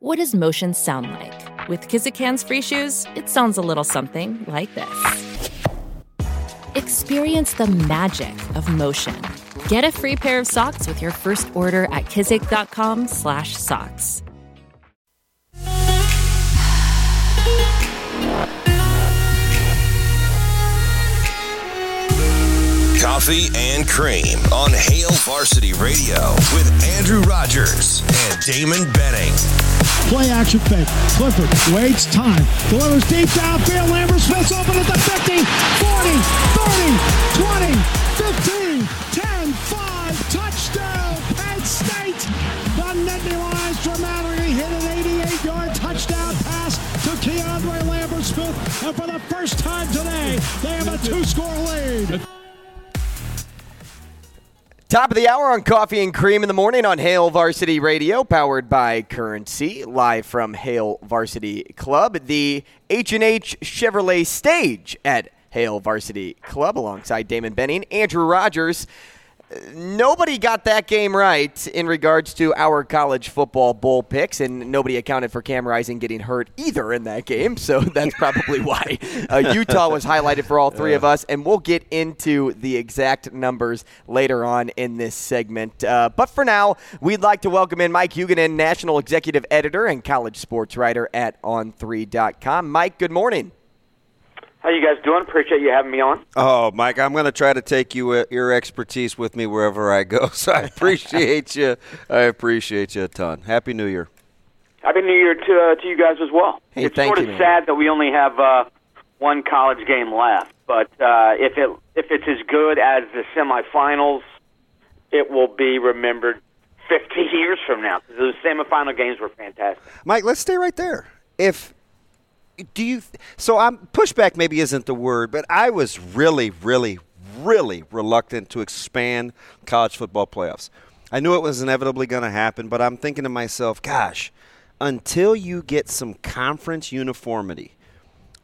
What does motion sound like? With Kizik hands free shoes, it sounds a little something like this. Experience the magic of motion. Get a free pair of socks with your first order at kizik.com/socks. Coffee and Cream on Hail Varsity Radio with Andrew Rogers and Damon Benning. Play action fake. Clifford waits time. Delivers deep downfield. Lambert Smith's open at the 50, 40, 30, 20, 15, 10, 5. Touchdown, Penn State. The Nittany Lions dramatically hit an 88 yard touchdown pass to Keandre Lambert Smith. And for the first time today, they have a two score lead. Top of the hour on Coffee and Cream in the morning on Hail Varsity Radio, powered by Currency, live from Hail Varsity Club, the H&H Chevrolet stage at Hail Varsity Club, alongside Damon Benning, Andrew Rogers. Nobody got that game right in regards to our college football bowl picks, and nobody accounted for Cam Rising getting hurt either in that game. So that's probably why uh, Utah was highlighted for all three of us, and we'll get into the exact numbers later on in this segment. Uh, but for now, we'd like to welcome in Mike Huguenin, National Executive Editor and college sports writer at On3.com. Mike, good morning. How you guys doing? Appreciate you having me on. Oh, Mike, I'm going to try to take you uh, your expertise with me wherever I go. So I appreciate you. I appreciate you a ton. Happy New Year. Happy New Year to uh, to you guys as well. Hey, it's thank sort you, of sad that we only have uh, one college game left, but uh, if it if it's as good as the semifinals, it will be remembered 50 years from now. Those semifinal games were fantastic. Mike, let's stay right there. If do you so I'm pushback maybe isn't the word, but I was really really really reluctant to expand college football playoffs. I knew it was inevitably going to happen, but I'm thinking to myself, gosh, until you get some conference uniformity,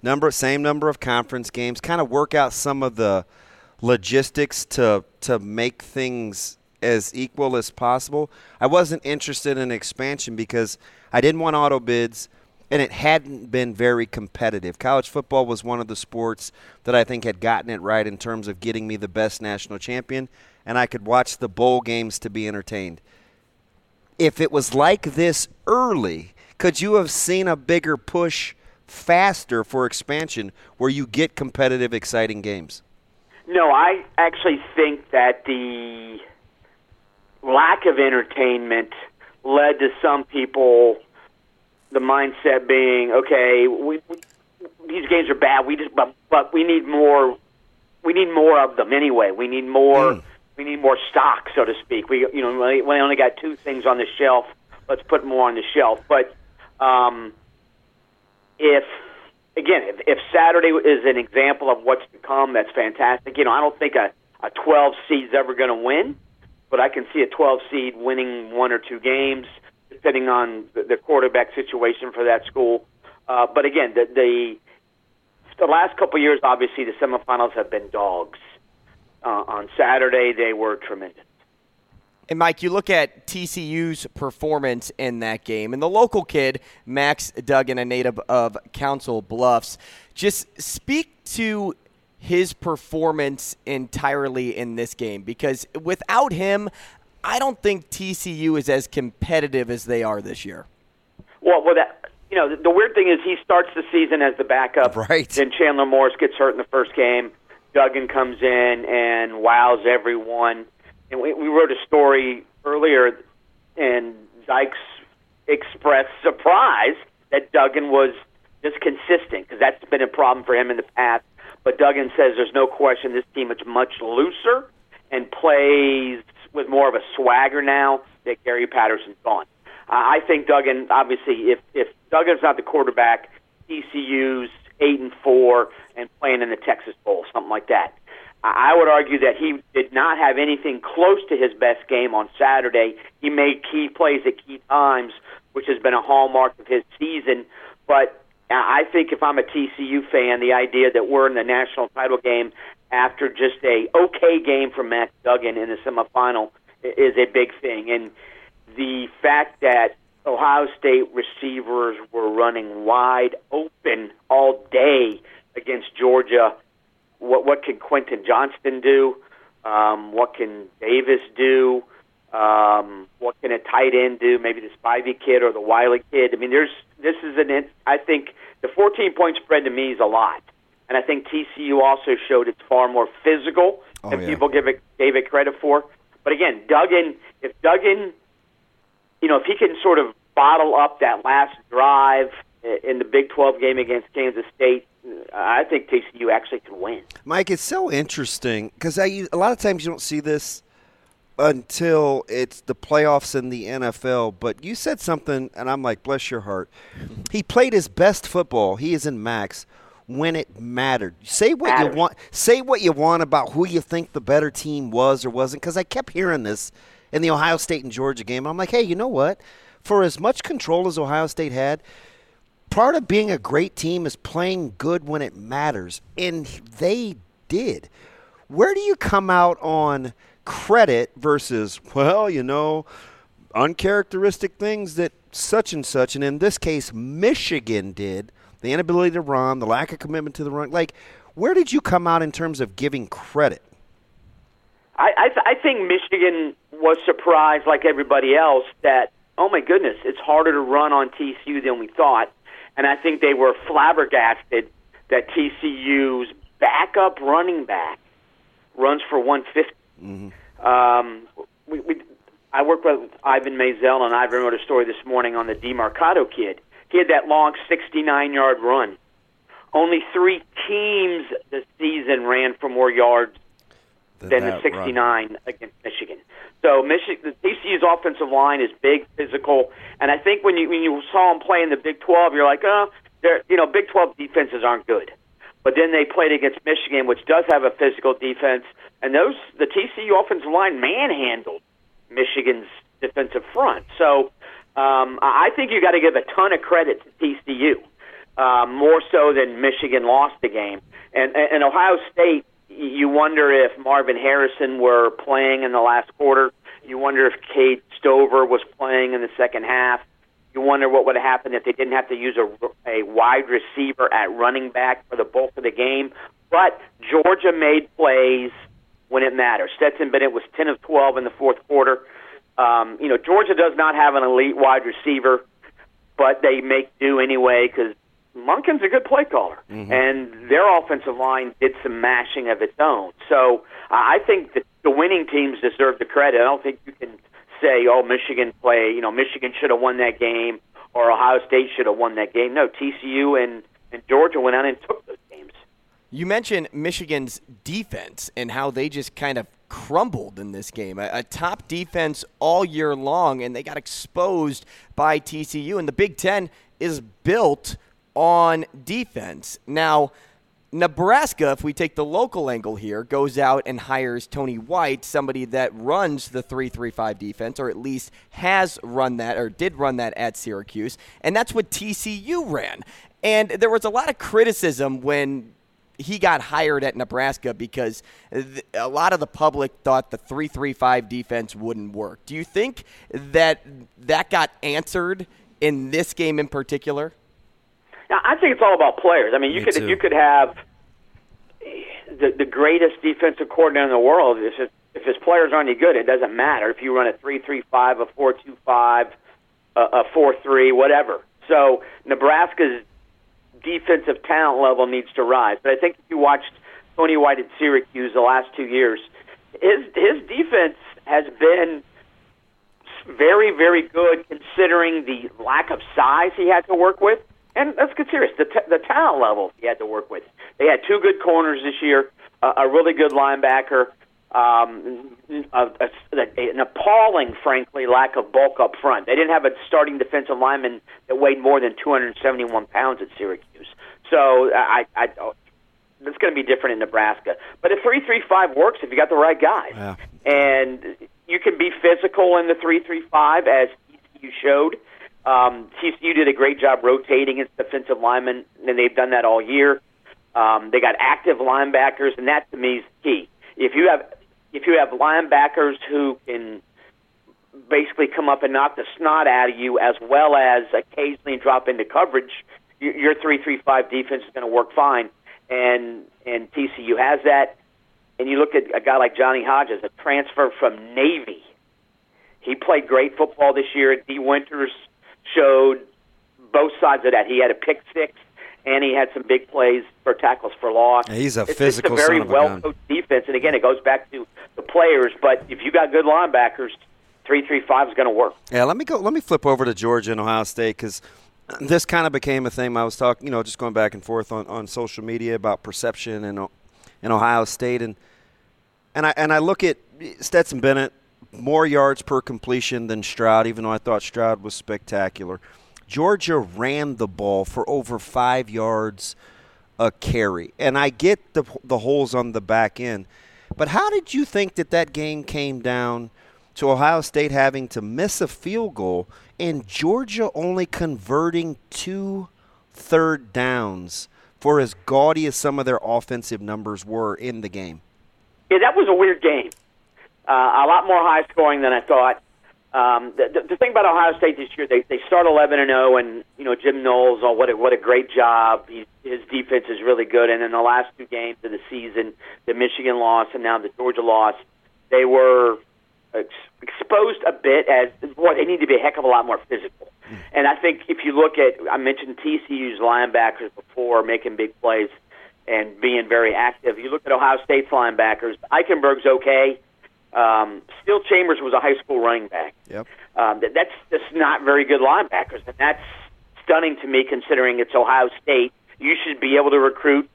number same number of conference games, kind of work out some of the logistics to to make things as equal as possible. I wasn't interested in expansion because I didn't want auto bids and it hadn't been very competitive. College football was one of the sports that I think had gotten it right in terms of getting me the best national champion and I could watch the bowl games to be entertained. If it was like this early, could you have seen a bigger push faster for expansion where you get competitive exciting games? No, I actually think that the lack of entertainment led to some people the mindset being okay we, we these games are bad we just but but we need more we need more of them anyway. We need more we need more stock so to speak. We you know we we only got two things on the shelf. Let's put more on the shelf. But um if again, if, if Saturday is an example of what's to come, that's fantastic. You know, I don't think a, a 12 seed's ever going to win, but I can see a 12 seed winning one or two games, depending on the, quarterback situation for that school. Uh, but again, the, the the last couple years, obviously, the semifinals have been dogs. Uh, on Saturday, they were tremendous. And Mike, you look at TCU's performance in that game, and the local kid, Max Duggan, a native of Council Bluffs, just speak to his performance entirely in this game because without him, I don't think TCU is as competitive as they are this year. Well, well, that you know, the, the weird thing is he starts the season as the backup. Right. Then Chandler Morris gets hurt in the first game. Duggan comes in and wows everyone. And we, we wrote a story earlier, and Dykes expressed surprise that Duggan was just consistent because that's been a problem for him in the past. But Duggan says there's no question this team is much looser and plays with more of a swagger now that Gary Patterson's gone. Uh, I think Duggan, obviously, if if Duggan's not the quarterback, TCU's eight and four and playing in the Texas Bowl, something like that. I I would argue that he did not have anything close to his best game on Saturday. He made key plays at key times, which has been a hallmark of his season. But I think if I'm a TCU fan, the idea that we're in the national title game after just a okay game from Max Duggan in the semifinal is a big thing. And the fact that Ohio State receivers were running wide open all day against Georgia. What what can Quentin Johnston do? Um, what can Davis do? Um, what can a tight end do? Maybe the Spivey kid or the Wiley kid. I mean, there's this is an. I think the 14 point spread to me is a lot, and I think TCU also showed it's far more physical Oh, than yeah. people give it gave it credit for. But again, Duggan, if Duggan, you know, if he can sort of bottle up that last drive in the Big 12 game against Kansas State, I think TCU actually could win. Mike, it's so interesting because a lot of times you don't see this until it's the playoffs in the NFL. But you said something, and I'm like, bless your heart. He played his best football. He is in max when it mattered. Say what you want. Say what you want about who you think the better team was or wasn't. Because I kept hearing this in the Ohio State and Georgia game. I'm like, hey, you know what? For as much control as Ohio State had, part of being a great team is playing good when it matters, and they did. Where do you come out on credit versus, well, you know, uncharacteristic things that such and such, and in this case, Michigan did, the inability to run, the lack of commitment to the run. Like, where did you come out in terms of giving credit? I, I, th- I think Michigan was surprised, like everybody else, that oh my goodness, it's harder to run on TCU than we thought, and I think they were flabbergasted that TCU's backup running back runs for 150. Um, we, we, I worked with Ivan Maisel, and Ivan wrote a story this morning on the Demercado kid. He had that long 69-yard run. Only three teams this season ran for more yards than the that 69 against Michigan. So Michigan, the TCU's offensive line is big, physical, and I think when you when you saw them play in the Big 12, you're like, oh, they're you know Big 12 defenses aren't good. But then they played against Michigan, which does have a physical defense, and those the TCU offensive line manhandled Michigan's defensive front. So um, I think you got to give a ton of credit to TCU, um, more so than Michigan lost the game. And, and, Ohio State, you wonder if Marvin Harrison were playing in the last quarter. You wonder if Cade Stover was playing in the second half. You wonder what would have happened if they didn't have to use a, a wide receiver at running back for the bulk of the game. But Georgia made plays when it matters. Stetson Bennett was 10 of 12 in the fourth quarter. Um, you know, Georgia does not have an elite wide receiver, but they make do anyway because Monken's a good play caller, and their offensive line did some mashing of its own. So uh, I think that the winning teams deserve the credit. I don't think you can say, "Oh, Michigan play," you know, Michigan should have won that game, or Ohio State should have won that game. No, TCU and and Georgia went out and took those games. You mentioned Michigan's defense and how they just kind of crumbled in this game. A, a top defense all year long, and they got exposed by TCU. And the Big Ten is built on defense. Now, Nebraska, if we take the local angle here, goes out and hires Tony White, somebody that runs the 335 defense, or at least has run that, or did run that at Syracuse. And that's what TCU ran. And there was a lot of criticism when he got hired at Nebraska because a lot of the public thought the 335 defense wouldn't work. Do you think that that got answered in this game in particular? Now, I think it's all about players. I mean, you Me could too. you could have the the greatest defensive coordinator in the world. If his, if his players aren't any good, it doesn't matter if you run a three three five, a four two five, a, a four three, whatever. So Nebraska's defensive talent level needs to rise. But I think if you watched Tony White at Syracuse the last two years, his his defense has been very, very good considering the lack of size he had to work with. And let's get serious, the, t- the talent level he had to work with. They had two good corners this year, uh, a really good linebacker, um, a, a, an appalling, frankly, lack of bulk up front. They didn't have a starting defensive lineman that weighed more than 271 pounds at Syracuse. So I, I, that's going to be different in Nebraska. But a three-three-five works if you got the right guys, Yeah. and you can be physical in the three-three-five as TCU showed. Um, TCU did a great job rotating its defensive linemen, and they've done that all year. Um, they got active linebackers, and that to me is key. If you have if you have linebackers who can basically come up and knock the snot out of you, as well as occasionally drop into coverage, your- three-three-five defense is going to work fine. And and TCU has that. And you look at a guy like Johnny Hodges, a transfer from Navy. He played great football this year. Dee Winters showed both sides of that. He had a pick six, and he had some big plays for tackles for loss. Yeah, he's a It's- physical It's a very son of a gun. well coached defense, and again, it goes back to the players. But if you got good linebackers, three three five is going to work. Yeah, let me go. Let me flip over to Georgia and Ohio State because this kind of became a thing. I was talking, you know, just going back and forth on, on social media about perception in O- in Ohio State, and and I and I look at Stetson Bennett more yards per completion than Stroud, even though I thought Stroud was spectacular. Georgia ran the ball for over five yards a carry, and I get the the holes on the back end, but how did you think that that game came down? to Ohio State having to miss a field goal and Georgia only converting two third downs for as gaudy as some of their offensive numbers were in the game. Yeah, that was a weird game. Uh, a lot more high scoring than I thought. Um, the, the, the thing about Ohio State this year, they they start 11 and 0, and you know Jim Knowles, oh what a, what a great job. He, his defense is really good, and in the last two games of the season, the Michigan loss and now the Georgia loss, they were ex- exposed a bit as boy they need to be a heck of a lot more physical. And I think if you look at I mentioned TCU's linebackers before making big plays and being very active. You look at Ohio State's linebackers. Eichenberg's okay. Um, Steele Chambers was a high school running back. Yep. Um, that, that's just not very good linebackers, and that's stunning to me considering it's Ohio State. You should be able to recruit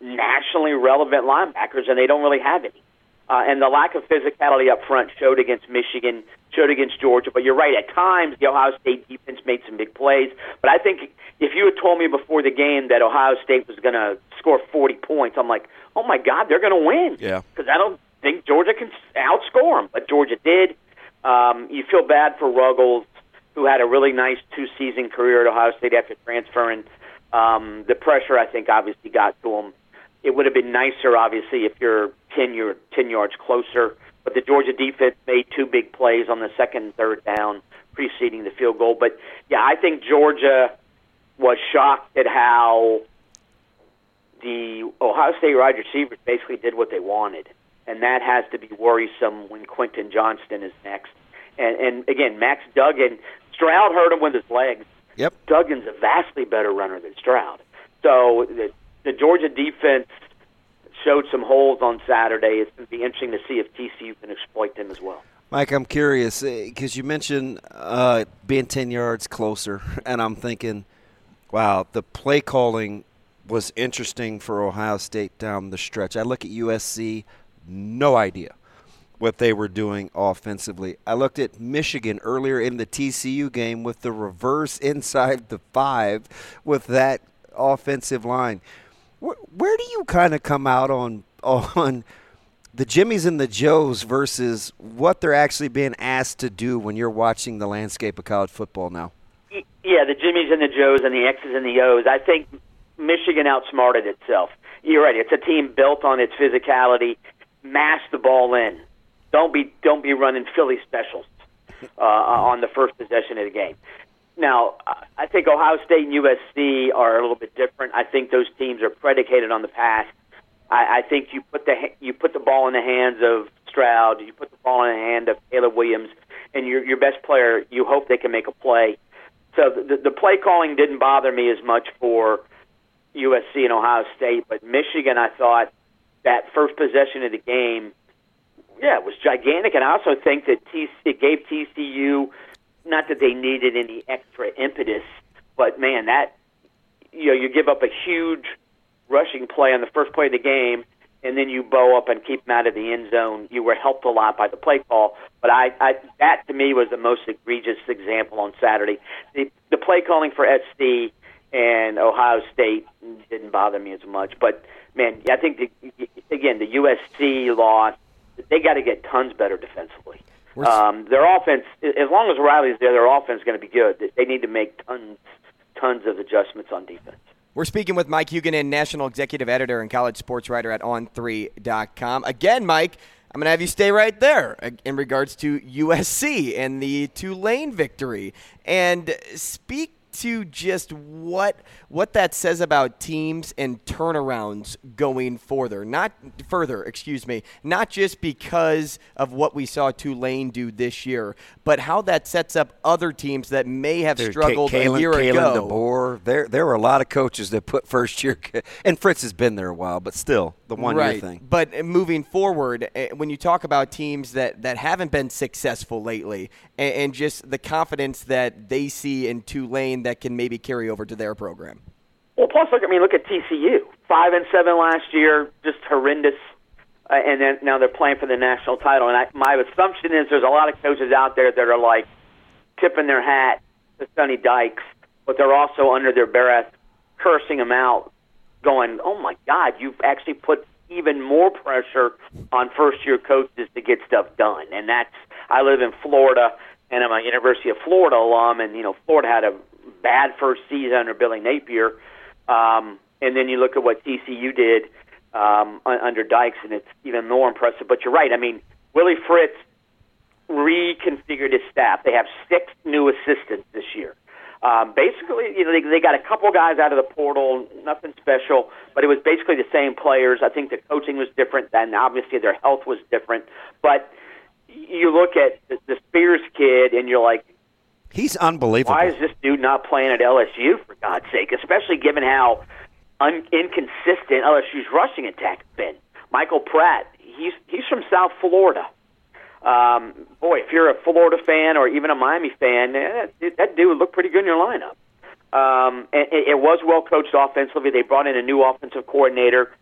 nationally relevant linebackers, and they don't really have any. Uh, and the lack of physicality up front showed against Michigan, showed against Georgia. But you're right. At times, the Ohio State defense made some big plays. But I think if you had told me before the game that Ohio State was going to score 40 points, I'm like, oh my God, they're going to win. Yeah. Because I don't think Georgia can them. But Georgia did. Um, you feel bad for Ruggles, who had a really nice two-season career at Ohio State after transferring. Um, the pressure, I think, obviously got to him. It would have been nicer, obviously, if you're 10, you're 10 yards closer. But the Georgia defense made two big plays on the second and third down, preceding the field goal. But yeah, I think Georgia was shocked at how the Ohio State wide receivers basically did what they wanted, and that has to be worrisome when Quentin Johnston is next. And, and again, Max Duggan, Stroud hurt him with his legs. Yep. Duggan's a vastly better runner than Stroud. So the, the Georgia defense showed some holes on Saturday. It's going to be interesting to see if TCU can exploit them as well. Mike, I'm curious because you mentioned uh, being 10 yards closer, and I'm thinking, wow, the play calling was interesting for Ohio State down the stretch. I look at USC, no idea what they were doing offensively. I looked at Michigan earlier in the TCU game with the reverse inside the five with that offensive line. Where, where do you kind of come out on on the Jimmies and the Joes versus what they're actually being asked to do when you're watching the landscape of college football now? Yeah, the Jimmies and the Joes and the X's and the O's. I think Michigan outsmarted itself. You're right. It's a team built on its physicality. Mash the ball in. Don't be don't be running Philly specials uh, on the first possession of the game. Now, I think Ohio State and USC are a little bit different. I think those teams are predicated on the pass. I, I think you put the you put the ball in the hands of Stroud, you put the ball in the hand of Caleb Williams, and your your best player. You hope they can make a play. So the, the play calling didn't bother me as much for USC and Ohio State, but Michigan, I thought that first possession of the game, yeah, was gigantic, and I also think that TC, it gave TCU not that they needed any extra impetus, but man, that you know you give up a huge rushing play on the first play of the game, and then you bow up and keep them out of the end zone. You were helped a lot by the play call, but I, I that to me was the most egregious example on Saturday. The, the play calling for SC and Ohio State didn't bother me as much, but man, I think the, again the USC loss. They got to get tons better defensively. Um, their offense, as long as Riley's there, their offense is going to be good. They need to make tons, tons of adjustments on defense. We're speaking with Mike Huguenin, national executive editor and college sports writer at On3.com. Again, Mike, I'm going to have you stay right there in regards to USC and the Tulane victory. And speak to just what what that says about teams and turnarounds going further. Not further, excuse me. Not just because of what we saw Tulane do this year, but how that sets up other teams that may have struggled Kalen, a year Kalen ago. DeBoer, there there were a lot of coaches that put first year, and Fritz has been there a while, but still the one right. year thing. But moving forward, eh, when you talk about teams that that haven't been successful lately, and, and just the confidence that they see in Tulane that can maybe carry over to their program. Well, plus look. I mean, look at TCU. Five and seven last year, just horrendous. Uh, and then now they're playing for the national title. And I, my assumption is there's a lot of coaches out there that are like tipping their hat to Sonny Dykes, but they're also under their breath cursing him out, going, "Oh my God, you've actually put even more pressure on first-year coaches to get stuff done." And that's I live in Florida, and I'm a University of Florida alum, and you know Florida had a bad first season under Billy Napier, um, and then you look at what TCU did um, under Dykes, and it's even more impressive. But you're right. I mean, Willie Fritz reconfigured his staff. They have six new assistants this year. Um, basically, you know, they, they got a couple guys out of the portal, nothing special, but it was basically the same players. I think the coaching was different, and obviously their health was different. But you look at the, the Spears kid, and you're like, he's unbelievable. Why is this dude not playing at LSU for God's sake? Especially given how un- inconsistent LSU's rushing attack has been. Michael Pratt, he's he's from South Florida. Um, boy, if you're a Florida fan or even a Miami fan, eh, that dude would look pretty good in your lineup. Um, it, it was well coached offensively. They brought in a new offensive coordinator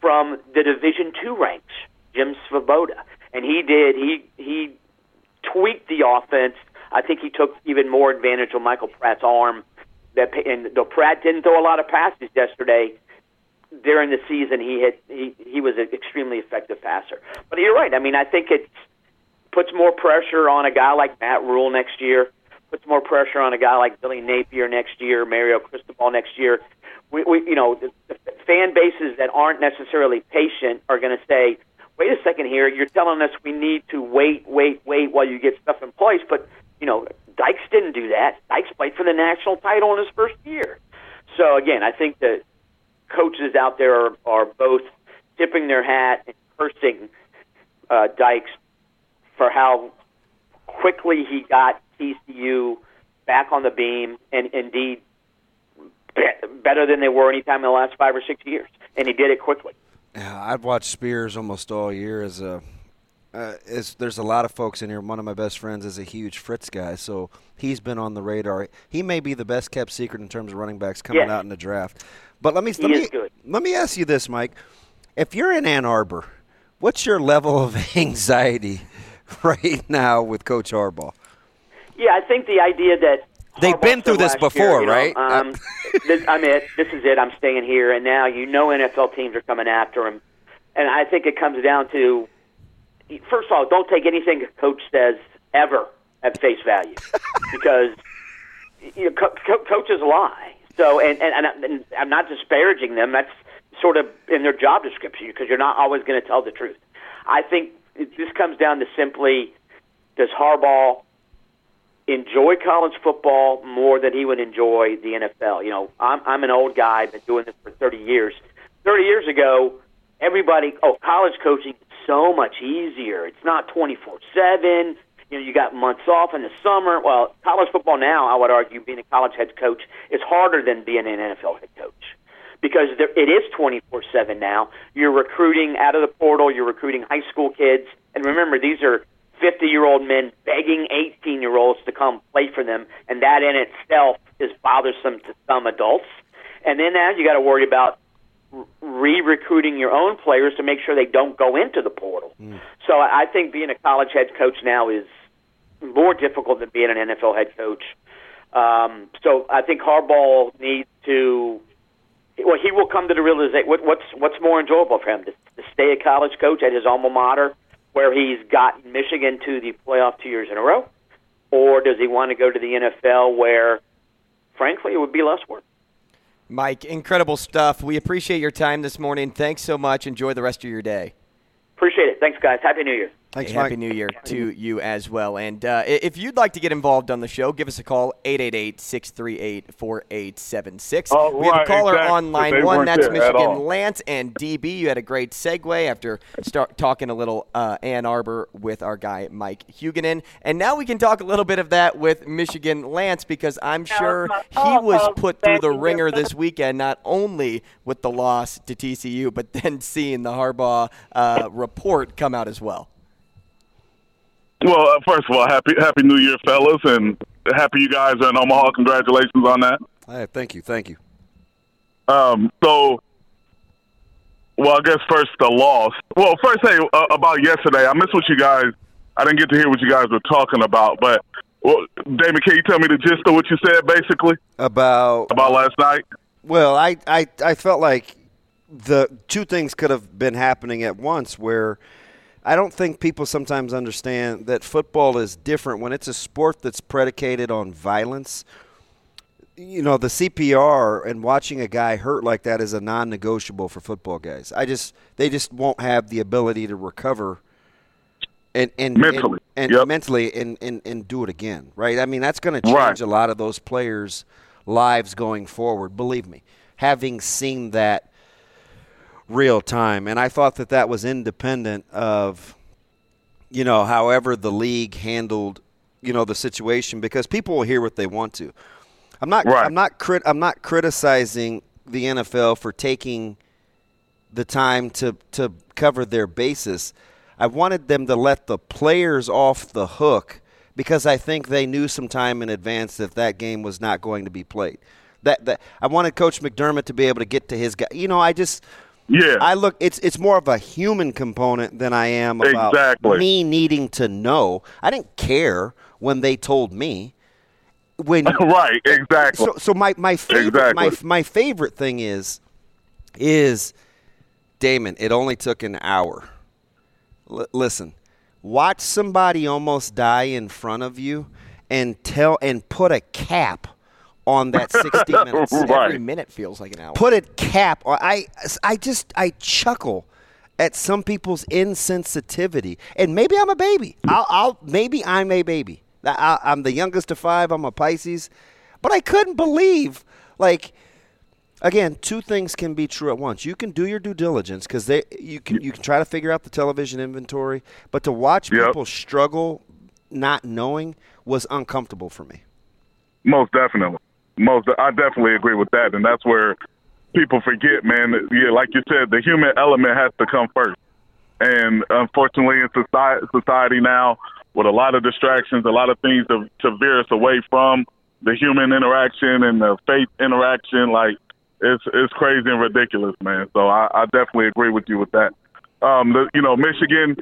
from the Division Two ranks, Jim Svoboda, and he did he he tweaked the offense. I think he took even more advantage of Michael Pratt's arm. That and though Pratt didn't throw a lot of passes yesterday, during the season he had he he was an extremely effective passer. But you're right. I mean, I think it's puts more pressure on a guy like Matt Rhule next year, puts more pressure on a guy like Billy Napier next year, Mario Cristobal next year. We, we you know, the, the fan bases that aren't necessarily patient are going to say, "Wait a second here, you're telling us we need to wait, wait, wait while you get stuff in place." But you know, Dykes didn't do that. Dykes played for the national title in his first year. So again, I think that coaches out there are, are both tipping their hat and cursing uh, Dykes for how quickly he got TCU back on the beam, and indeed better than they were any time in the last five or six years, and he did it quickly. Yeah, I've watched Spears almost all year as a. Uh, is, there's a lot of folks in here. One of my best friends is a huge Fritz guy, so he's been on the radar. He may be the best kept secret in terms of running backs coming yes. out in the draft. But let me let me let me ask you this, Mike. If you're in Ann Arbor, what's your level of anxiety right now with Coach Harbaugh? Yeah, I think the idea that they've been through this before, year, you know, right? Um, this, I'm it. This is it. I'm staying here, and now you know NFL teams are coming after him, and I think it comes down to first of all, don't take anything a coach says ever at face value, because you know, co- co- coaches lie. So, and, and, and I'm not disparaging them. That's sort of in their job description because you're not always going to tell the truth. I think this comes down to simply does Harbaugh enjoy college football more than he would enjoy the NFL? You know, I'm I'm an old guy, been doing this for 30 years. 30 years ago, everybody, oh, college coaching is so much easier. It's not 24/7. You know, you got months off in the summer. Well, college football now, I would argue, being a college head coach is harder than being an NFL head coach because there, it is 24/7 now. You're recruiting out of the portal. You're recruiting high school kids, and remember, these are 50-year-old men begging 18-year-olds to come play for them, and that in itself is bothersome to some adults. And then now you got to worry about re-recruiting your own players to make sure they don't go into the portal. Mm. So I think being a college head coach now is more difficult than being an NFL head coach. Um, so I think Harbaugh needs to well, he will come to the realization what, what's what's more enjoyable for him to, to stay a college coach at his alma mater, where he's gotten Michigan to the playoff two years in a row, or does he want to go to the NFL where, frankly, it would be less work. Mike, incredible stuff. We appreciate your time this morning. Thanks so much. Enjoy the rest of your day. Appreciate it. Thanks, guys. Happy New Year. Thanks, Hey, Mike. Happy New Year to you as well. And uh, if you'd like to get involved on the show, give us a call, 888-638-4876. Oh, we have a caller exactly. on line one. That's Michigan. Lance and DB. You had a great segue after start talking a little uh, Ann Arbor with our guy Mike Huguenin. And now we can talk a little bit of that with Michigan Lance because I'm sure he was put through the wringer this weekend, not only with the loss to TCU, but then seeing the Harbaugh uh, report come out as well. Well, uh, first of all, happy Happy New Year, fellas, and happy you guys are in Omaha. Congratulations on that. Hey, thank you, thank you. Um, so, well, I guess first the loss. Well, first, hey, uh, about yesterday, I missed what you guys. I didn't get to hear what you guys were talking about, but well, Damon, can you tell me the gist of what you said, basically, About about last night? Well, I, I, I felt like the two things could have been happening at once where I don't think people sometimes understand that football is different when it's a sport that's predicated on violence. You know, the CPR and watching a guy hurt like that is a non negotiable for football guys. I just they just won't have the ability to recover and and Mentally. and, and Yep. mentally and, and, and do it again. Right? I mean that's gonna change Right. a lot of those players' lives going forward. Believe me, having seen that real time, and I thought that that was independent of, you know, however the league handled, you know, the situation because people will hear what they want to. I'm not. Right. I'm not. Crit, I'm not criticizing the NFL for taking the time to to cover their basis. I wanted them to let the players off the hook because I think they knew some time in advance that that game was not going to be played. That that I wanted Coach McDermott to be able to get to his guy. You know, I just Yeah. I look it's it's more of a human component than I am about Exactly. me needing to know. I didn't care when they told me. When right, exactly. so, so my my favorite my my favorite thing is is Damon. It only took an hour. L- listen, watch somebody almost die in front of you, and tell and put a cap on that sixty minutes. Right. Every minute feels like an hour. Put a cap on. I I just I chuckle at some people's insensitivity, and maybe I'm a baby. I'll, I'll maybe I'm a baby. I, I'm the youngest of five. I'm a Pisces, but I couldn't believe like. Again, two things can be true at once. You can do your due diligence because they you can you can try to figure out the television inventory, but to watch Yep. people struggle not knowing was uncomfortable for me. Most definitely. Most, I definitely agree with that, and that's where people forget, man. Yeah, like you said, the human element has to come first. And unfortunately, in society, society now, with a lot of distractions, a lot of things to, to veer us away from the human interaction and the faith interaction, like it's it's crazy and ridiculous, man. So I, I definitely agree with you with that. Um, the, you know, Michigan,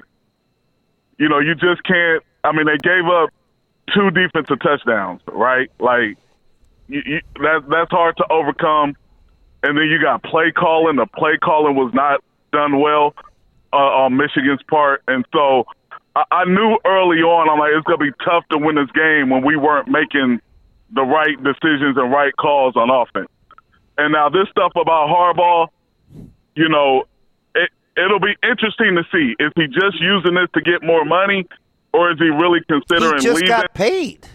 you know, you just can't. I mean, they gave up two defensive touchdowns, right? Like you, you, that that's hard to overcome. And then you got play calling. The play calling was not done well uh, on Michigan's part, and so I, I knew early on. I'm like, it's gonna be tough to win this game when we weren't making the right decisions and right calls on offense. And now this stuff about Harbaugh, you know, it it'll be interesting to see. Is he just using this to get more money, or is he really considering he just leaving? got paid.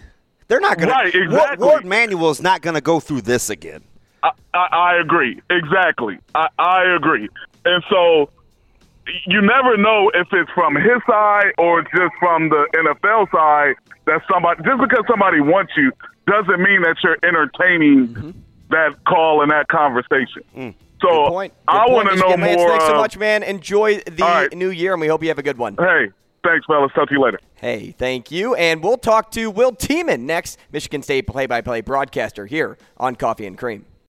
They're not going Right, to. exactly. Warde Manuel is not going to go through this again. I, I, I agree. Exactly. I, I agree. And so you never know if it's from his side or just from the NFL side that somebody just because somebody wants you doesn't mean that you're entertaining that call and that conversation. So Mm. Good point. Good I want to know Michigan more. Thanks so uh, much, man. Enjoy the right. new year, and we hope you have a good one. Hey, thanks, fellas. Talk to you later. Hey, thank you. And we'll talk to Will Tiemann next, Michigan State play by play broadcaster here on Coffee and Cream.